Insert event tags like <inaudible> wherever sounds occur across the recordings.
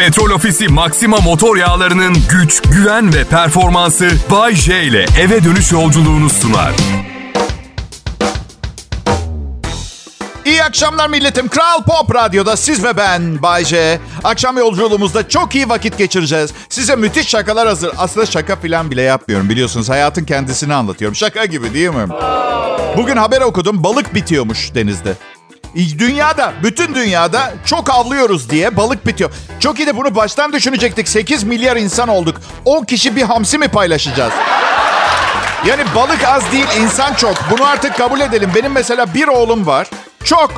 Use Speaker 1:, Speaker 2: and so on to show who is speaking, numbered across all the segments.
Speaker 1: Petrol Ofisi Maxima motor yağlarının güç, güven ve performansı Bay J ile eve dönüş yolculuğunu sunar.
Speaker 2: İyi akşamlar milletim. Kral Pop Radyo'da siz ve ben Bay J. Akşam yolculuğumuzda çok iyi vakit geçireceğiz. Size müthiş şakalar hazır. Aslında şaka falan bile yapmıyorum biliyorsunuz. Hayatın kendisini anlatıyorum. Şaka gibi değil mi? Bugün haber okudum. Balık bitiyormuş denizde. Dünyada, bütün dünyada çok avlıyoruz diye balık bitiyor. Çok iyi de bunu baştan düşünecektik. 8 milyar insan olduk. 10 kişi bir hamsi mi paylaşacağız? Yani balık az değil, insan çok. Bunu artık kabul edelim. Benim mesela bir oğlum var. Çok.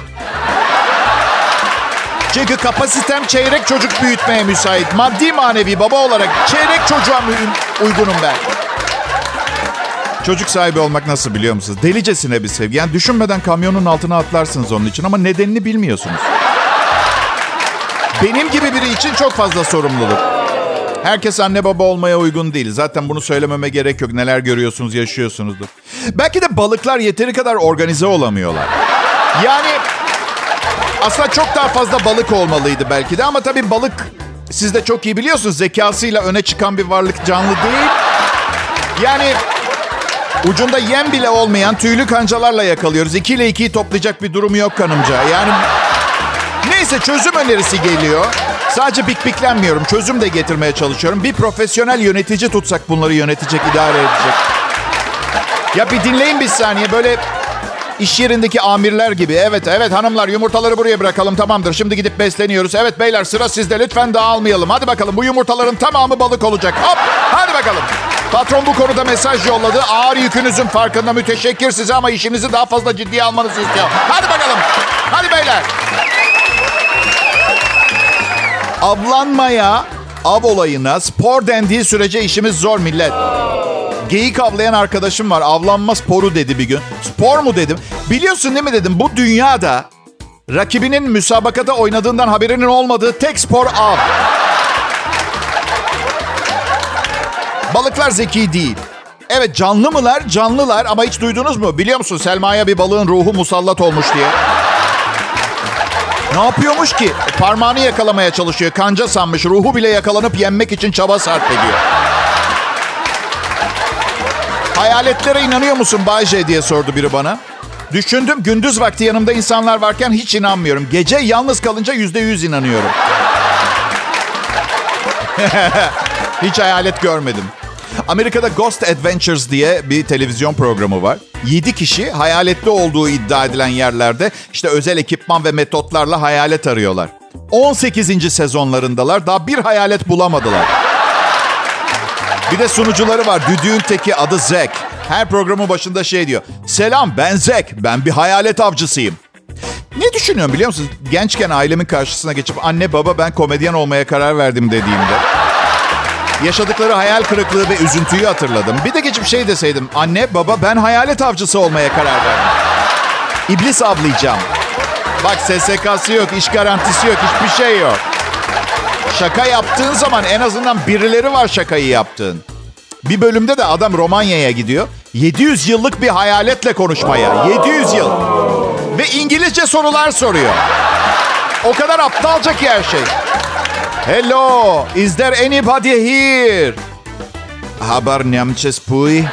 Speaker 2: Çünkü kapasitem çeyrek çocuk büyütmeye müsait. Maddi manevi baba olarak çeyrek çocuğa uygunum ben. Çocuk sahibi olmak nasıl biliyor musunuz? Delicesine bir sevgi. Yani düşünmeden kamyonun altına atlarsınız onun için ama nedenini bilmiyorsunuz. Benim gibi biri için çok fazla sorumluluk. Herkes anne baba olmaya uygun değil. Zaten bunu söylememe gerek yok. Neler görüyorsunuz, yaşıyorsunuzdur. Belki de balıklar yeteri kadar organize olamıyorlar. Yani aslında çok daha fazla balık olmalıydı belki de ama tabii balık siz de çok iyi biliyorsunuz zekasıyla öne çıkan bir varlık canlı değil. Yani ucunda yem bile olmayan tüylü kancalarla yakalıyoruz. İki ile ikiyi toplayacak bir durumu yok kanımca. Yani neyse çözüm önerisi geliyor. Sadece bikbiklenmiyorum. Çözüm de getirmeye çalışıyorum. Bir profesyonel yönetici tutsak bunları yönetecek, idare edecek. Ya bir dinleyin bir saniye. Böyle İş yerindeki amirler gibi. Evet evet hanımlar yumurtaları buraya bırakalım tamamdır. Şimdi gidip besleniyoruz. Evet beyler sıra sizde lütfen dağılmayalım. Hadi bakalım bu yumurtaların tamamı balık olacak. Hop hadi bakalım. Patron bu konuda mesaj yolladı. Ağır yükünüzün farkında müteşekkir size ama işinizi daha fazla ciddiye almanızı istiyor. Hadi bakalım. Hadi beyler. Avlanmaya, av olayına, spor dendiği sürece işimiz zor millet. Geyik avlayan arkadaşım var. Avlanma sporu dedi bir gün. Spor mu dedim. Biliyorsun değil mi dedim. Bu dünyada rakibinin müsabakada oynadığından haberinin olmadığı tek spor av. Balıklar zeki değil. Evet canlı mılar? Canlılar ama hiç duydunuz mu? Biliyor musun Selma'ya bir balığın ruhu musallat olmuş diye. Ne yapıyormuş ki? Parmağını yakalamaya çalışıyor. Kanca sanmış. Ruhu bile yakalanıp yenmek için çaba sarf ediyor. Hayaletlere inanıyor musun Bayce diye sordu biri bana. Düşündüm gündüz vakti yanımda insanlar varken hiç inanmıyorum. Gece yalnız kalınca yüzde yüz inanıyorum. <laughs> hiç hayalet görmedim. Amerika'da Ghost Adventures diye bir televizyon programı var. 7 kişi hayaletli olduğu iddia edilen yerlerde işte özel ekipman ve metotlarla hayalet arıyorlar. 18. sezonlarındalar. Daha bir hayalet bulamadılar. Bir de sunucuları var. Düdüğün teki adı Zek. Her programın başında şey diyor. Selam ben Zek. Ben bir hayalet avcısıyım. Ne düşünüyorum biliyor musunuz? Gençken ailemin karşısına geçip anne baba ben komedyen olmaya karar verdim dediğimde. Yaşadıkları hayal kırıklığı ve üzüntüyü hatırladım. Bir de geçip şey deseydim. Anne baba ben hayalet avcısı olmaya karar verdim. İblis avlayacağım. Bak SSK'sı yok, iş garantisi yok, hiçbir şey yok. Şaka yaptığın zaman en azından birileri var şakayı yaptığın. Bir bölümde de adam Romanya'ya gidiyor. 700 yıllık bir hayaletle konuşmaya. 700 yıl. Ve İngilizce sorular soruyor. O kadar aptalca ki her şey. Hello, is there anybody here? Haber Nemçe spui.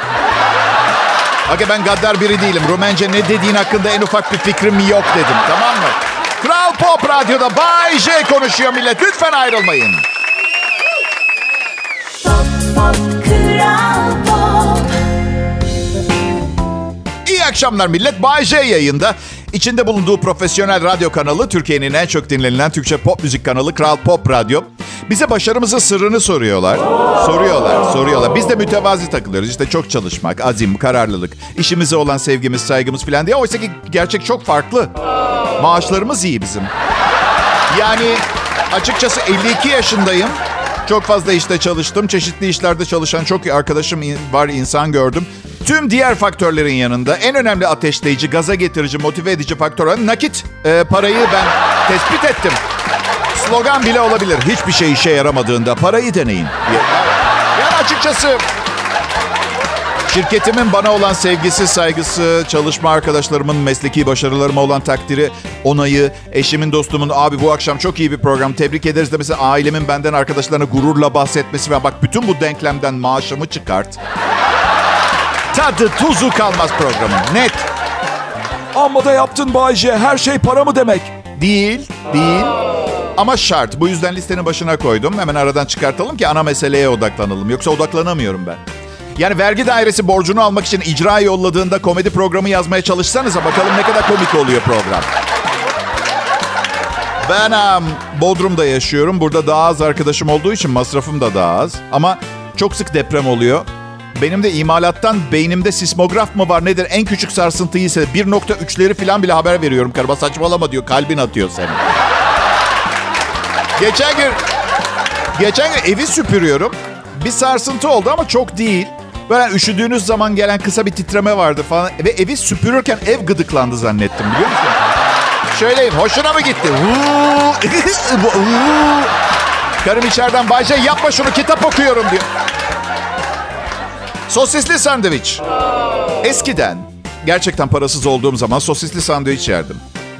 Speaker 2: Okey ben gaddar biri değilim. Rumence ne dediğin hakkında en ufak bir fikrim yok dedim. Tamam mı? Kral Pop Radyo'da Bay J konuşuyor millet. Lütfen ayrılmayın. Pop, pop, pop. İyi akşamlar millet. Bay J yayında. İçinde bulunduğu profesyonel radyo kanalı Türkiye'nin en çok dinlenilen Türkçe pop müzik kanalı Kral Pop Radyo. Bize başarımızın sırrını soruyorlar. Soruyorlar, soruyorlar. Biz de mütevazi takılıyoruz. İşte çok çalışmak, azim, kararlılık, işimize olan sevgimiz, saygımız falan diye. Oysa ki gerçek çok farklı. Maaşlarımız iyi bizim. Yani açıkçası 52 yaşındayım. Çok fazla işte çalıştım. Çeşitli işlerde çalışan çok arkadaşım var, insan gördüm. Tüm diğer faktörlerin yanında en önemli ateşleyici, gaza getirici, motive edici faktör olan nakit. E, parayı ben tespit ettim. Slogan bile olabilir. Hiçbir şey işe yaramadığında parayı deneyin. Yani açıkçası Şirketimin bana olan sevgisi, saygısı, çalışma arkadaşlarımın mesleki başarılarıma olan takdiri, onayı, eşimin, dostumun abi bu akşam çok iyi bir program tebrik ederiz demesi, ailemin benden arkadaşlarına gururla bahsetmesi ve bak bütün bu denklemden maaşımı çıkart. Tadı tuzu kalmaz programın. Net.
Speaker 1: Amma da yaptın Bayce. Her şey para mı demek?
Speaker 2: Değil, değil. Ama şart. Bu yüzden listenin başına koydum. Hemen aradan çıkartalım ki ana meseleye odaklanalım. Yoksa odaklanamıyorum ben. Yani vergi dairesi borcunu almak için icra yolladığında komedi programı yazmaya çalışsanıza bakalım ne kadar komik oluyor program. Ben um, Bodrum'da yaşıyorum. Burada daha az arkadaşım olduğu için masrafım da daha az. Ama çok sık deprem oluyor. Benim de imalattan beynimde sismograf mı var nedir? En küçük sarsıntıyı ise 1.3'leri falan bile haber veriyorum. Karıma saçmalama diyor. Kalbin atıyor seni. Geçen gün geçen gün evi süpürüyorum. Bir sarsıntı oldu ama çok değil. Böyle üşüdüğünüz zaman gelen kısa bir titreme vardı falan. Ve evi süpürürken ev gıdıklandı zannettim biliyor musun? Şöyleyim. Hoşuna mı gitti? <laughs> Karım içeriden Bayce yapma şunu kitap okuyorum diyor. Sosisli sandviç. Eskiden gerçekten parasız olduğum zaman sosisli sandviç yerdim.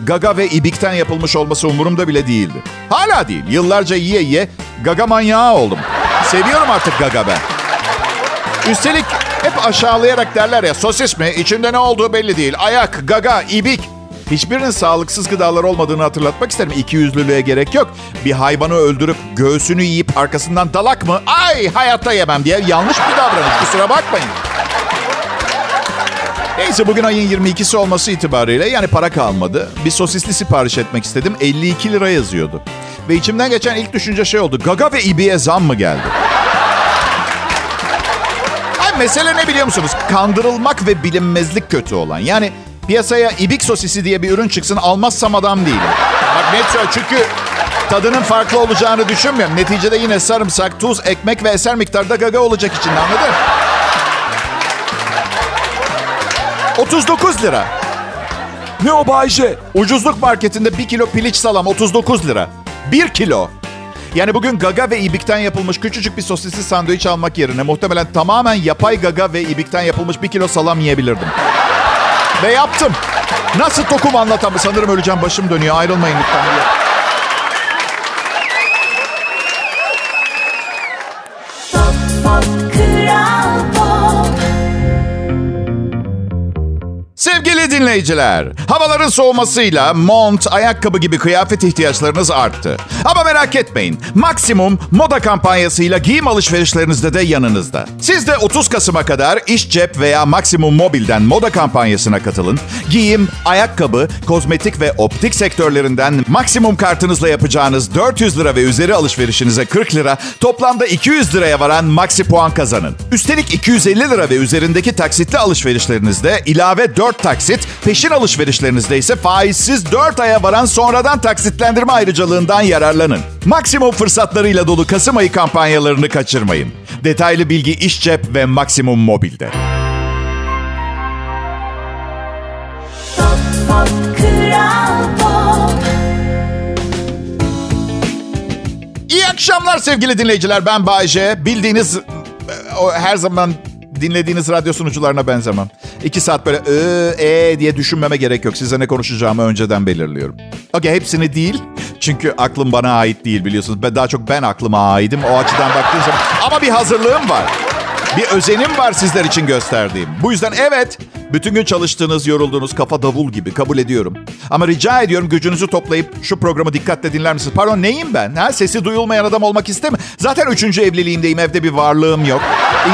Speaker 2: Gaga ve ibikten yapılmış olması umurumda bile değildi. Hala değil. Yıllarca yiye yiye gaga manyağı oldum. Seviyorum artık gaga ben. Üstelik hep aşağılayarak derler ya sosis mi? İçinde ne olduğu belli değil. Ayak, gaga, ibik. Hiçbirinin sağlıksız gıdalar olmadığını hatırlatmak isterim. İki yüzlülüğe gerek yok. Bir hayvanı öldürüp göğsünü yiyip arkasından dalak mı? Ay hayatta yemem diye yanlış bir davranış. Kusura bakmayın. Neyse bugün ayın 22'si olması itibariyle yani para kalmadı. Bir sosisli sipariş etmek istedim. 52 lira yazıyordu. Ve içimden geçen ilk düşünce şey oldu. Gaga ve ibiye zam mı geldi? Ay mesele ne biliyor musunuz? Kandırılmak ve bilinmezlik kötü olan. Yani piyasaya ibik sosisi diye bir ürün çıksın almazsam adam değilim. Bak net söyle çünkü tadının farklı olacağını düşünmüyorum. Neticede yine sarımsak, tuz, ekmek ve eser miktarda gaga olacak içinde anladın? 39 lira.
Speaker 1: Ne o Bayce?
Speaker 2: Ucuzluk marketinde 1 kilo piliç salam 39 lira. 1 kilo. Yani bugün gaga ve ibikten yapılmış küçücük bir sosisli sandviç almak yerine muhtemelen tamamen yapay gaga ve ibikten yapılmış 1 kilo salam yiyebilirdim. Ve yaptım. Nasıl tokum anlatamı sanırım öleceğim başım dönüyor ayrılmayın lütfen. Sevgili dinleyiciler, havaların soğumasıyla mont, ayakkabı gibi kıyafet ihtiyaçlarınız arttı. Ama merak etmeyin, Maksimum moda kampanyasıyla giyim alışverişlerinizde de yanınızda. Siz de 30 Kasım'a kadar iş cep veya Maksimum Mobil'den moda kampanyasına katılın. Giyim, ayakkabı, kozmetik ve optik sektörlerinden Maksimum kartınızla yapacağınız 400 lira ve üzeri alışverişinize 40 lira, toplamda 200 liraya varan Maxi puan kazanın. Üstelik 250 lira ve üzerindeki taksitli alışverişlerinizde ilave 4 taksit, peşin alışverişlerinizde ise faizsiz 4 aya varan sonradan taksitlendirme ayrıcalığından yararlanın. Maksimum fırsatlarıyla dolu Kasım ayı kampanyalarını kaçırmayın. Detaylı bilgi iş cep ve Maksimum Mobil'de. İyi akşamlar sevgili dinleyiciler. Ben Bayece. Bildiğiniz e, her zaman dinlediğiniz radyo sunucularına benzemem. İki saat böyle ı, e diye düşünmeme gerek yok. Size ne konuşacağımı önceden belirliyorum. Okey hepsini değil. Çünkü aklım bana ait değil biliyorsunuz. Ben, daha çok ben aklıma aidim. O açıdan baktığım zaman. Ama bir hazırlığım var. Bir özenim var sizler için gösterdiğim. Bu yüzden evet, bütün gün çalıştığınız, yorulduğunuz kafa davul gibi kabul ediyorum. Ama rica ediyorum gücünüzü toplayıp şu programı dikkatle dinler misiniz? Pardon neyim ben? Ha? Sesi duyulmayan adam olmak istemiyorum. Zaten üçüncü evliliğimdeyim, evde bir varlığım yok.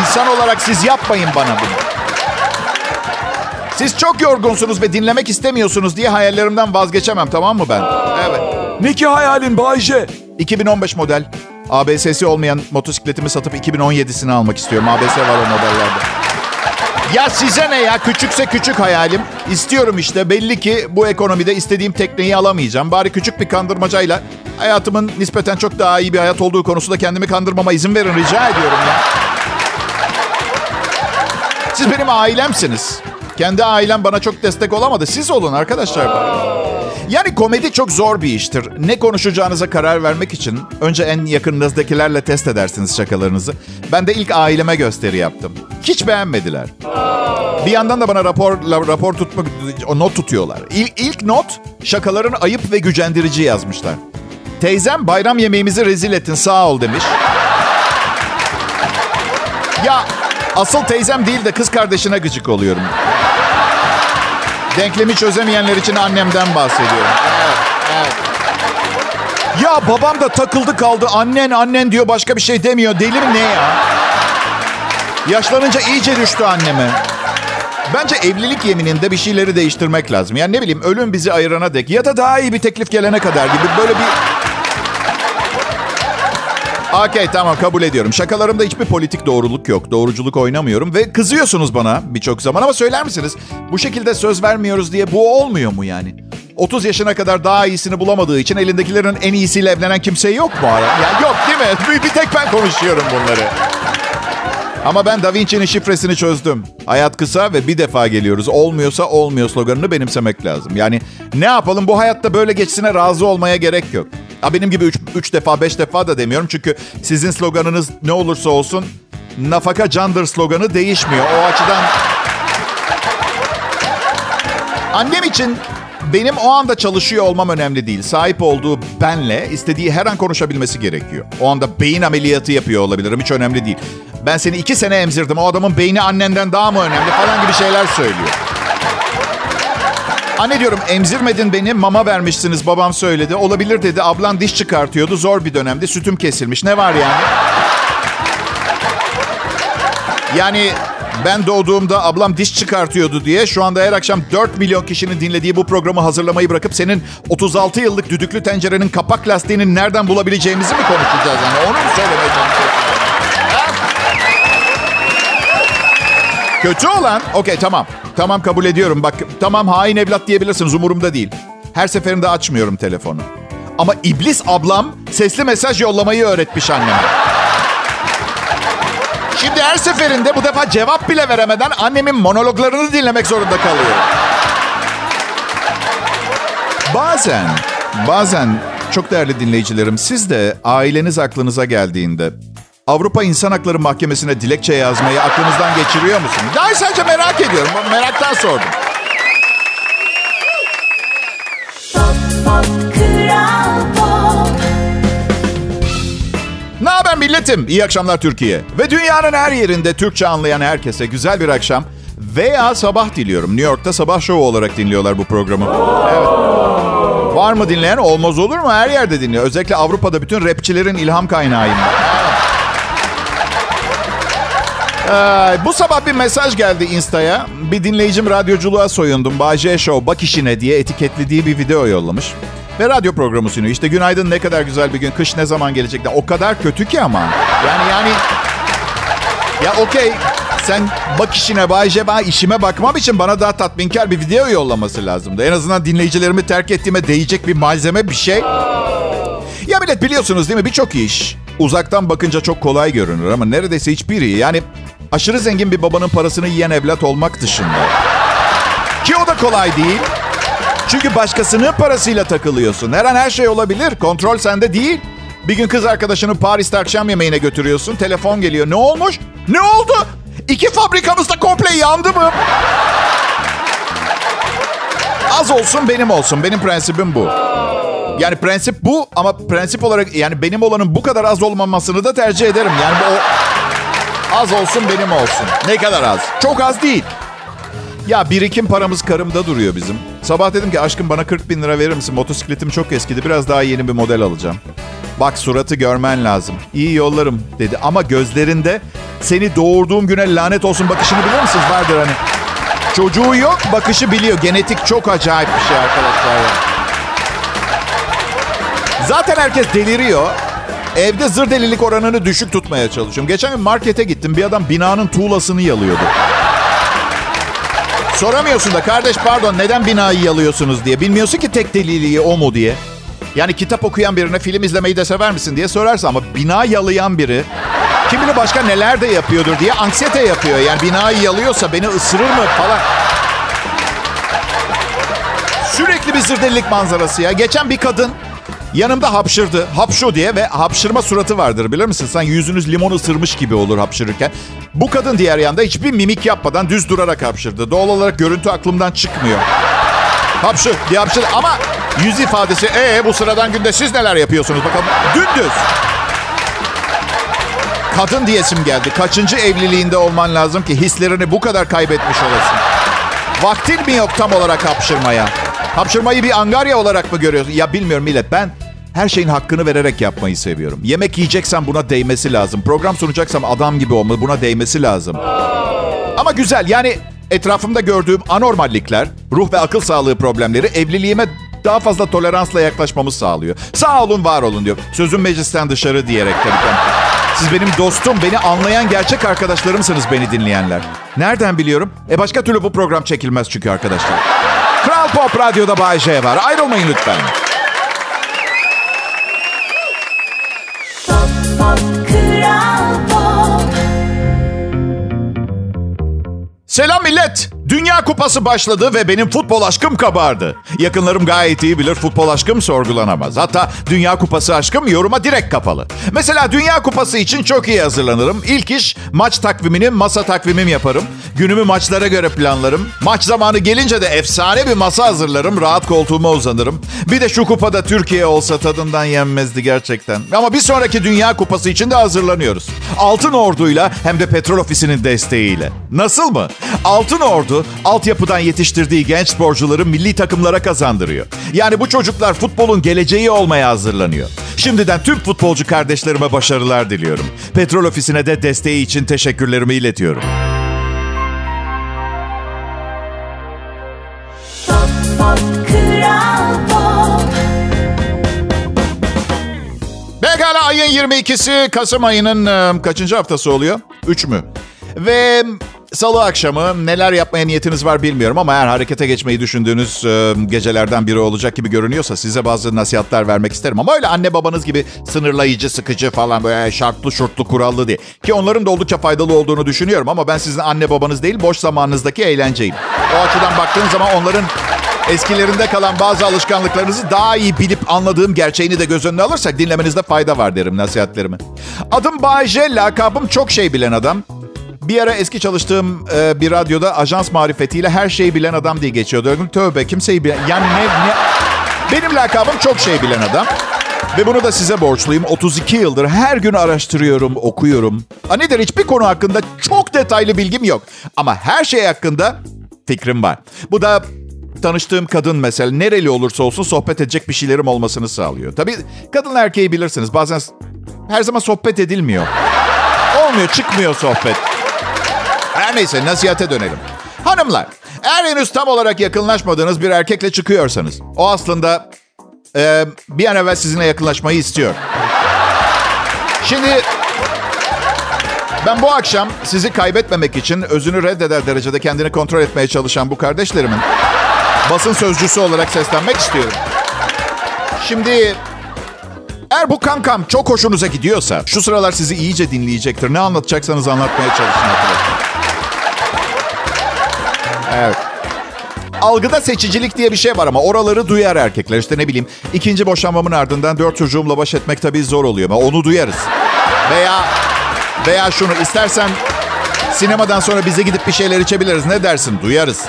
Speaker 2: İnsan olarak siz yapmayın bana bunu. Siz çok yorgunsunuz ve dinlemek istemiyorsunuz diye hayallerimden vazgeçemem tamam mı ben? Evet.
Speaker 1: Ne ki hayalin Bayce?
Speaker 2: 2015 model. ABS'si olmayan motosikletimi satıp 2017'sini almak istiyorum. ABS var o modellerde. Ya size ne ya? Küçükse küçük hayalim. İstiyorum işte. Belli ki bu ekonomide istediğim tekneyi alamayacağım. Bari küçük bir kandırmacayla hayatımın nispeten çok daha iyi bir hayat olduğu konusunda kendimi kandırmama izin verin. Rica ediyorum ya. Siz benim ailemsiniz. Kendi ailem bana çok destek olamadı. Siz olun arkadaşlar. Yani komedi çok zor bir iştir. Ne konuşacağınıza karar vermek için önce en yakınınızdakilerle test edersiniz şakalarınızı. Ben de ilk aileme gösteri yaptım. Hiç beğenmediler. Bir yandan da bana rapor rapor tutma not tutuyorlar. İlk, ilk not şakaların ayıp ve gücendirici yazmışlar. Teyzem bayram yemeğimizi rezil ettin sağ ol demiş. Ya asıl teyzem değil de kız kardeşine gıcık oluyorum. Denklemi çözemeyenler için annemden bahsediyorum. Evet, evet. Ya babam da takıldı kaldı. Annen annen diyor başka bir şey demiyor. Deli mi ne ya? Yaşlanınca iyice düştü anneme. Bence evlilik yemininde bir şeyleri değiştirmek lazım. Yani ne bileyim ölüm bizi ayırana dek ya da daha iyi bir teklif gelene kadar gibi böyle bir... Okey tamam kabul ediyorum. Şakalarımda hiçbir politik doğruluk yok. Doğruculuk oynamıyorum ve kızıyorsunuz bana birçok zaman ama söyler misiniz? Bu şekilde söz vermiyoruz diye bu olmuyor mu yani? 30 yaşına kadar daha iyisini bulamadığı için elindekilerin en iyisiyle evlenen kimse yok mu? Ya yok değil mi? Bir tek ben konuşuyorum bunları. Ama ben Da Vinci'nin şifresini çözdüm. Hayat kısa ve bir defa geliyoruz. Olmuyorsa olmuyor sloganını benimsemek lazım. Yani ne yapalım bu hayatta böyle geçsine razı olmaya gerek yok. Ha, benim gibi üç, üç defa beş defa da demiyorum. Çünkü sizin sloganınız ne olursa olsun nafaka candır sloganı değişmiyor. O açıdan... Annem için benim o anda çalışıyor olmam önemli değil. Sahip olduğu benle istediği her an konuşabilmesi gerekiyor. O anda beyin ameliyatı yapıyor olabilirim. Hiç önemli değil. Ben seni iki sene emzirdim. O adamın beyni annenden daha mı önemli falan gibi şeyler söylüyor. Anne diyorum emzirmedin beni mama vermişsiniz babam söyledi. Olabilir dedi ablan diş çıkartıyordu zor bir dönemde sütüm kesilmiş ne var yani? Yani ben doğduğumda ablam diş çıkartıyordu diye şu anda her akşam 4 milyon kişinin dinlediği bu programı hazırlamayı bırakıp senin 36 yıllık düdüklü tencerenin kapak lastiğini nereden bulabileceğimizi mi konuşacağız yani? Onu mu söylemeye çalışıyorsun? Kötü olan, okey tamam. Tamam kabul ediyorum. Bak tamam hain evlat diyebilirsiniz umurumda değil. Her seferinde açmıyorum telefonu. Ama iblis ablam sesli mesaj yollamayı öğretmiş anneme. Şimdi her seferinde bu defa cevap bile veremeden annemin monologlarını dinlemek zorunda kalıyorum. Bazen, bazen çok değerli dinleyicilerim siz de aileniz aklınıza geldiğinde Avrupa İnsan Hakları Mahkemesi'ne dilekçe yazmayı aklınızdan geçiriyor musunuz? Daha sadece merak ediyorum. Meraktan sordum. Ne haber milletim? İyi akşamlar Türkiye. Ve dünyanın her yerinde Türkçe anlayan herkese güzel bir akşam veya sabah diliyorum. New York'ta sabah şovu olarak dinliyorlar bu programı. Evet. Var mı dinleyen? Olmaz olur mu? Her yerde dinliyor. Özellikle Avrupa'da bütün rapçilerin ilham kaynağıyım. Ee, bu sabah bir mesaj geldi Insta'ya. Bir dinleyicim radyoculuğa soyundum. Bağcay Show bak işine diye etiketlediği bir video yollamış. Ve radyo programı sunuyor. İşte günaydın ne kadar güzel bir gün. Kış ne zaman gelecek de. O kadar kötü ki ama. Yani yani... Ya okey. Sen bak işine Bay J, ben işime bakmam için bana daha tatminkar bir video yollaması lazımdı. En azından dinleyicilerimi terk ettiğime değecek bir malzeme bir şey. Ya millet biliyorsunuz değil mi birçok iş uzaktan bakınca çok kolay görünür ama neredeyse hiçbiri yani aşırı zengin bir babanın parasını yiyen evlat olmak dışında. Ki o da kolay değil. Çünkü başkasının parasıyla takılıyorsun. Her an her şey olabilir. Kontrol sende değil. Bir gün kız arkadaşını Paris'te akşam yemeğine götürüyorsun. Telefon geliyor. Ne olmuş? Ne oldu? İki fabrikamız da komple yandı mı? Az olsun benim olsun. Benim prensibim bu. Yani prensip bu ama prensip olarak yani benim olanın bu kadar az olmamasını da tercih ederim. Yani o az olsun benim olsun. Ne kadar az? Çok az değil. Ya birikim paramız karımda duruyor bizim. Sabah dedim ki aşkım bana 40 bin lira verir misin? Motosikletim çok eskidi. Biraz daha yeni bir model alacağım. Bak suratı görmen lazım. İyi yollarım dedi. Ama gözlerinde seni doğurduğum güne lanet olsun bakışını bilir misiniz? Vardır hani. Çocuğu yok bakışı biliyor. Genetik çok acayip bir şey arkadaşlar. ya. Zaten herkes deliriyor. Evde zır delilik oranını düşük tutmaya çalışıyorum. Geçen gün markete gittim. Bir adam binanın tuğlasını yalıyordu. Soramıyorsun da kardeş pardon neden binayı yalıyorsunuz diye. Bilmiyorsun ki tek deliliği o mu diye. Yani kitap okuyan birine film izlemeyi de sever misin diye sorarsa ama bina yalayan biri kim bilir başka neler de yapıyordur diye anksiyete yapıyor. Yani binayı yalıyorsa beni ısırır mı falan. Sürekli bir zırdelilik manzarası ya. Geçen bir kadın yanımda hapşırdı. Hapşu diye ve hapşırma suratı vardır bilir misin? Sen yüzünüz limon ısırmış gibi olur hapşırırken. Bu kadın diğer yanda hiçbir mimik yapmadan düz durarak hapşırdı. Doğal olarak görüntü aklımdan çıkmıyor. Hapşır diye hapşır ama yüz ifadesi ee bu sıradan günde siz neler yapıyorsunuz bakalım. Dündüz. Kadın diyesim geldi. Kaçıncı evliliğinde olman lazım ki hislerini bu kadar kaybetmiş olasın? Vaktin mi yok tam olarak hapşırmaya? Hapşırmayı bir angarya olarak mı görüyorsun? Ya bilmiyorum millet ben her şeyin hakkını vererek yapmayı seviyorum. Yemek yiyeceksem buna değmesi lazım. Program sunacaksam adam gibi olmalı. Buna değmesi lazım. Ama güzel yani etrafımda gördüğüm anormallikler, ruh ve akıl sağlığı problemleri evliliğime daha fazla toleransla yaklaşmamı sağlıyor. Sağ olun, var olun diyor. Sözüm meclisten dışarı diyerek tabii. Siz benim dostum, beni anlayan gerçek arkadaşlarımsınız beni dinleyenler. Nereden biliyorum? E başka türlü bu program çekilmez çünkü arkadaşlar. Kral Pop Radyo'da Bay J var. Ayrılmayın lütfen.
Speaker 3: Pop, pop, Kral Pop.
Speaker 2: Selam millet. Dünya Kupası başladı ve benim futbol aşkım kabardı. Yakınlarım gayet iyi bilir futbol aşkım sorgulanamaz. Hatta Dünya Kupası aşkım yoruma direkt kapalı. Mesela Dünya Kupası için çok iyi hazırlanırım. İlk iş maç takvimini masa takvimim yaparım. Günümü maçlara göre planlarım. Maç zamanı gelince de efsane bir masa hazırlarım. Rahat koltuğuma uzanırım. Bir de şu kupada Türkiye olsa tadından yenmezdi gerçekten. Ama bir sonraki Dünya Kupası için de hazırlanıyoruz. Altın Ordu'yla hem de Petrol Ofisi'nin desteğiyle. Nasıl mı? Altın Ordu altyapıdan yetiştirdiği genç sporcuları milli takımlara kazandırıyor. Yani bu çocuklar futbolun geleceği olmaya hazırlanıyor. Şimdiden tüm futbolcu kardeşlerime başarılar diliyorum. Petrol Ofisi'ne de desteği için teşekkürlerimi iletiyorum.
Speaker 3: Pop, pop, Kral Pop.
Speaker 2: Pekala ayın 22'si Kasım ayının e, kaçıncı haftası oluyor? 3 mü? Ve salı akşamı neler yapmaya niyetiniz var bilmiyorum ama eğer harekete geçmeyi düşündüğünüz e, gecelerden biri olacak gibi görünüyorsa size bazı nasihatler vermek isterim. Ama öyle anne babanız gibi sınırlayıcı, sıkıcı falan böyle şartlı şurtlu kurallı diye. Ki onların da oldukça faydalı olduğunu düşünüyorum ama ben sizin anne babanız değil boş zamanınızdaki eğlenceyim. O açıdan baktığın zaman onların Eskilerinde kalan bazı alışkanlıklarınızı daha iyi bilip anladığım gerçeğini de göz önüne alırsak dinlemenizde fayda var derim nasihatlerimi. Adım Bay J, lakabım çok şey bilen adam. Bir ara eski çalıştığım e, bir radyoda ajans marifetiyle her şeyi bilen adam diye geçiyordu. Dedim, Tövbe kimseyi bilen... Yani ne, ne... Benim lakabım çok şey bilen adam. Ve bunu da size borçluyum. 32 yıldır her gün araştırıyorum, okuyorum. Ha nedir hiçbir konu hakkında çok detaylı bilgim yok. Ama her şey hakkında fikrim var. Bu da tanıştığım kadın mesela nereli olursa olsun sohbet edecek bir şeylerim olmasını sağlıyor. Tabii kadın erkeği bilirsiniz. Bazen her zaman sohbet edilmiyor. Olmuyor, çıkmıyor sohbet. Her neyse nasihate dönelim. Hanımlar, eğer henüz tam olarak yakınlaşmadığınız bir erkekle çıkıyorsanız, o aslında e, bir an evvel sizinle yakınlaşmayı istiyor. Şimdi ben bu akşam sizi kaybetmemek için özünü reddeder derecede kendini kontrol etmeye çalışan bu kardeşlerimin basın sözcüsü olarak seslenmek istiyorum. Şimdi eğer bu kankam çok hoşunuza gidiyorsa şu sıralar sizi iyice dinleyecektir. Ne anlatacaksanız anlatmaya çalışın. Evet. Algıda seçicilik diye bir şey var ama oraları duyar erkekler. İşte ne bileyim ikinci boşanmamın ardından dört çocuğumla baş etmek tabii zor oluyor ama onu duyarız. Veya veya şunu istersen sinemadan sonra bize gidip bir şeyler içebiliriz. Ne dersin? Duyarız.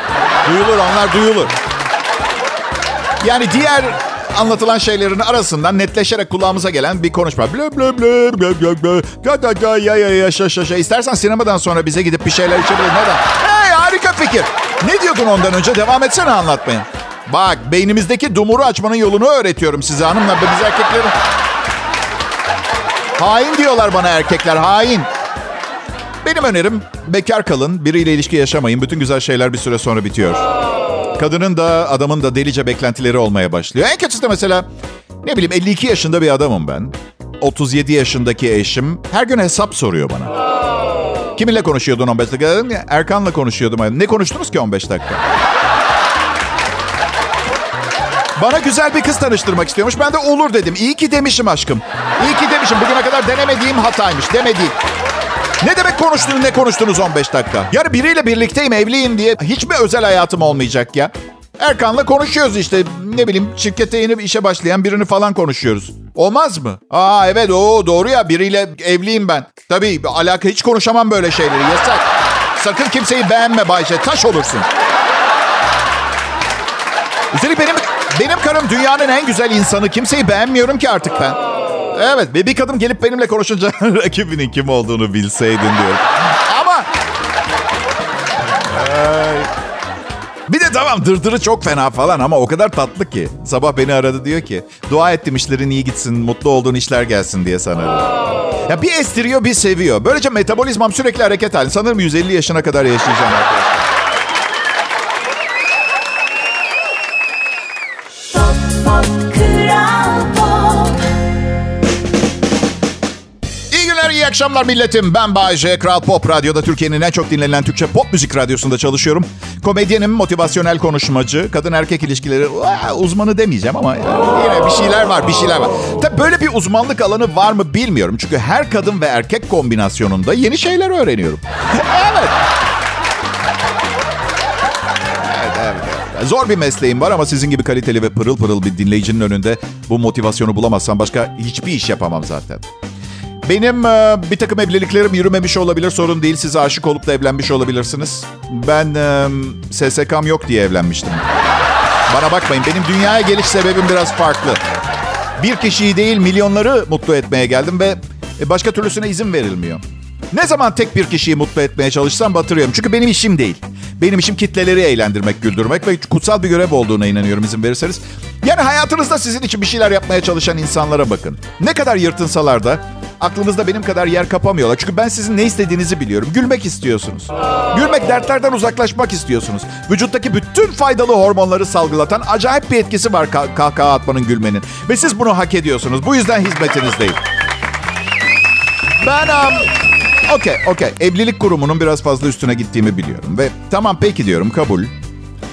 Speaker 2: Duyulur onlar duyulur. Yani diğer anlatılan şeylerin arasından netleşerek kulağımıza gelen bir konuşma. Blö blö blö blö blö blö. Ga ga ga ya ya ya şa şa şa. İstersen sinemadan sonra bize gidip bir şeyler içebiliriz. Neden? Hey harika fikir. Ne diyordun ondan önce? Devam etsene anlatmaya. Bak beynimizdeki dumuru açmanın yolunu öğretiyorum size hanımlar. Biz erkeklerin... Hain diyorlar bana erkekler hain. Benim önerim bekar kalın, biriyle ilişki yaşamayın. Bütün güzel şeyler bir süre sonra bitiyor. Kadının da adamın da delice beklentileri olmaya başlıyor. En kötüsü de mesela ne bileyim 52 yaşında bir adamım ben. 37 yaşındaki eşim her gün hesap soruyor bana. Kiminle konuşuyordun 15 dakika? Dedim ya, Erkan'la konuşuyordum. Ne konuştunuz ki 15 dakika? Bana güzel bir kız tanıştırmak istiyormuş. Ben de olur dedim. İyi ki demişim aşkım. İyi ki demişim. Bugüne kadar denemediğim hataymış. Demediğim. Ne demek konuştunuz ne konuştunuz 15 dakika? Yani biriyle birlikteyim evliyim diye hiç mi özel hayatım olmayacak ya? Erkan'la konuşuyoruz işte. Ne bileyim şirkete yeni işe başlayan birini falan konuşuyoruz. Olmaz mı? Aa evet o doğru ya biriyle evliyim ben. Tabii alaka hiç konuşamam böyle şeyleri yasak. Sakın kimseyi beğenme Bayşe taş olursun. Üstelik benim benim karım dünyanın en güzel insanı. Kimseyi beğenmiyorum ki artık ben. Evet ve bir kadın gelip benimle konuşunca <laughs> rakibinin kim olduğunu bilseydin diyorum. Ama... Bir de tamam dırdırı çok fena falan ama o kadar tatlı ki. Sabah beni aradı diyor ki dua ettim işlerin iyi gitsin mutlu olduğun işler gelsin diye sanırım. Ya bir estiriyor bir seviyor. Böylece metabolizmam sürekli hareket halinde. Sanırım 150 yaşına kadar yaşayacağım arkadaşlar. İyi akşamlar milletim. Ben Bayece, Kral Pop Radyo'da Türkiye'nin en çok dinlenen Türkçe pop müzik radyosunda çalışıyorum. Komedyenim, motivasyonel konuşmacı, kadın erkek ilişkileri uzmanı demeyeceğim ama yine bir şeyler var, bir şeyler var. Tabii böyle bir uzmanlık alanı var mı bilmiyorum. Çünkü her kadın ve erkek kombinasyonunda yeni şeyler öğreniyorum. <laughs> evet. Zor bir mesleğim var ama sizin gibi kaliteli ve pırıl pırıl bir dinleyicinin önünde bu motivasyonu bulamazsam başka hiçbir iş yapamam zaten. Benim e, bir takım evliliklerim yürümemiş olabilir sorun değil. Siz aşık olup da evlenmiş olabilirsiniz. Ben e, SSK'm yok diye evlenmiştim. Bana bakmayın benim dünyaya geliş sebebim biraz farklı. Bir kişiyi değil milyonları mutlu etmeye geldim ve e, başka türlüsüne izin verilmiyor. Ne zaman tek bir kişiyi mutlu etmeye çalışsam batırıyorum. Çünkü benim işim değil. Benim işim kitleleri eğlendirmek, güldürmek ve kutsal bir görev olduğuna inanıyorum izin verirseniz. Yani hayatınızda sizin için bir şeyler yapmaya çalışan insanlara bakın. Ne kadar yırtınsalar da aklınızda benim kadar yer kapamıyorlar. Çünkü ben sizin ne istediğinizi biliyorum. Gülmek istiyorsunuz. Gülmek dertlerden uzaklaşmak istiyorsunuz. Vücuttaki bütün faydalı hormonları salgılatan acayip bir etkisi var kah- kahkaha atmanın gülmenin. Ve siz bunu hak ediyorsunuz. Bu yüzden hizmetinizdeyim. Ben um, okey okey evlilik kurumunun biraz fazla üstüne gittiğimi biliyorum. Ve tamam peki diyorum kabul.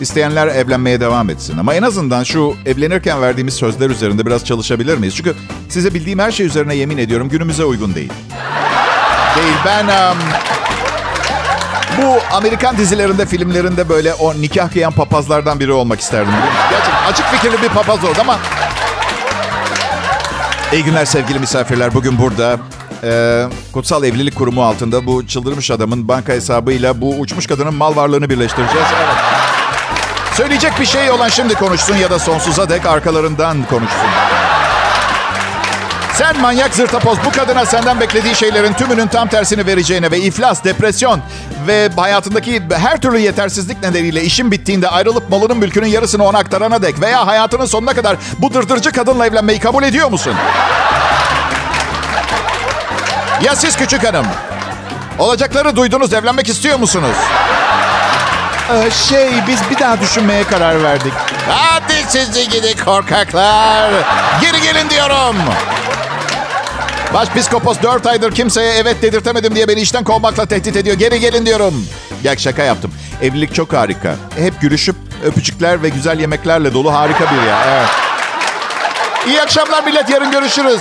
Speaker 2: İsteyenler evlenmeye devam etsin. Ama en azından şu evlenirken verdiğimiz sözler üzerinde biraz çalışabilir miyiz? Çünkü size bildiğim her şey üzerine yemin ediyorum günümüze uygun değil. <laughs> Değil ben... um, bu Amerikan dizilerinde, filmlerinde böyle o nikah kıyan papazlardan biri olmak isterdim. Gerçekten açık fikirli bir papaz oldu ama... İyi günler sevgili misafirler. Bugün burada e, Kutsal Evlilik Kurumu altında bu çıldırmış adamın banka hesabıyla bu uçmuş kadının mal varlığını birleştireceğiz. Evet. Söyleyecek bir şey olan şimdi konuşsun ya da sonsuza dek arkalarından konuşsun. Sen manyak zırtapoz bu kadına senden beklediği şeylerin tümünün tam tersini vereceğine ve iflas, depresyon ve hayatındaki her türlü yetersizlik nedeniyle işin bittiğinde ayrılıp malının mülkünün yarısını ona aktarana dek veya hayatının sonuna kadar bu dırdırcı kadınla evlenmeyi kabul ediyor musun? Ya siz küçük hanım? Olacakları duydunuz, evlenmek istiyor musunuz? Ee, şey, biz bir daha düşünmeye karar verdik. Hadi sizi gidi korkaklar. Geri gelin diyorum. Başpiskopos 4 aydır kimseye evet dedirtemedim diye beni işten kovmakla tehdit ediyor. Geri gelin diyorum. Ya şaka yaptım. Evlilik çok harika. Hep gülüşüp öpücükler ve güzel yemeklerle dolu harika bir ya. Evet. İyi akşamlar millet. Yarın görüşürüz.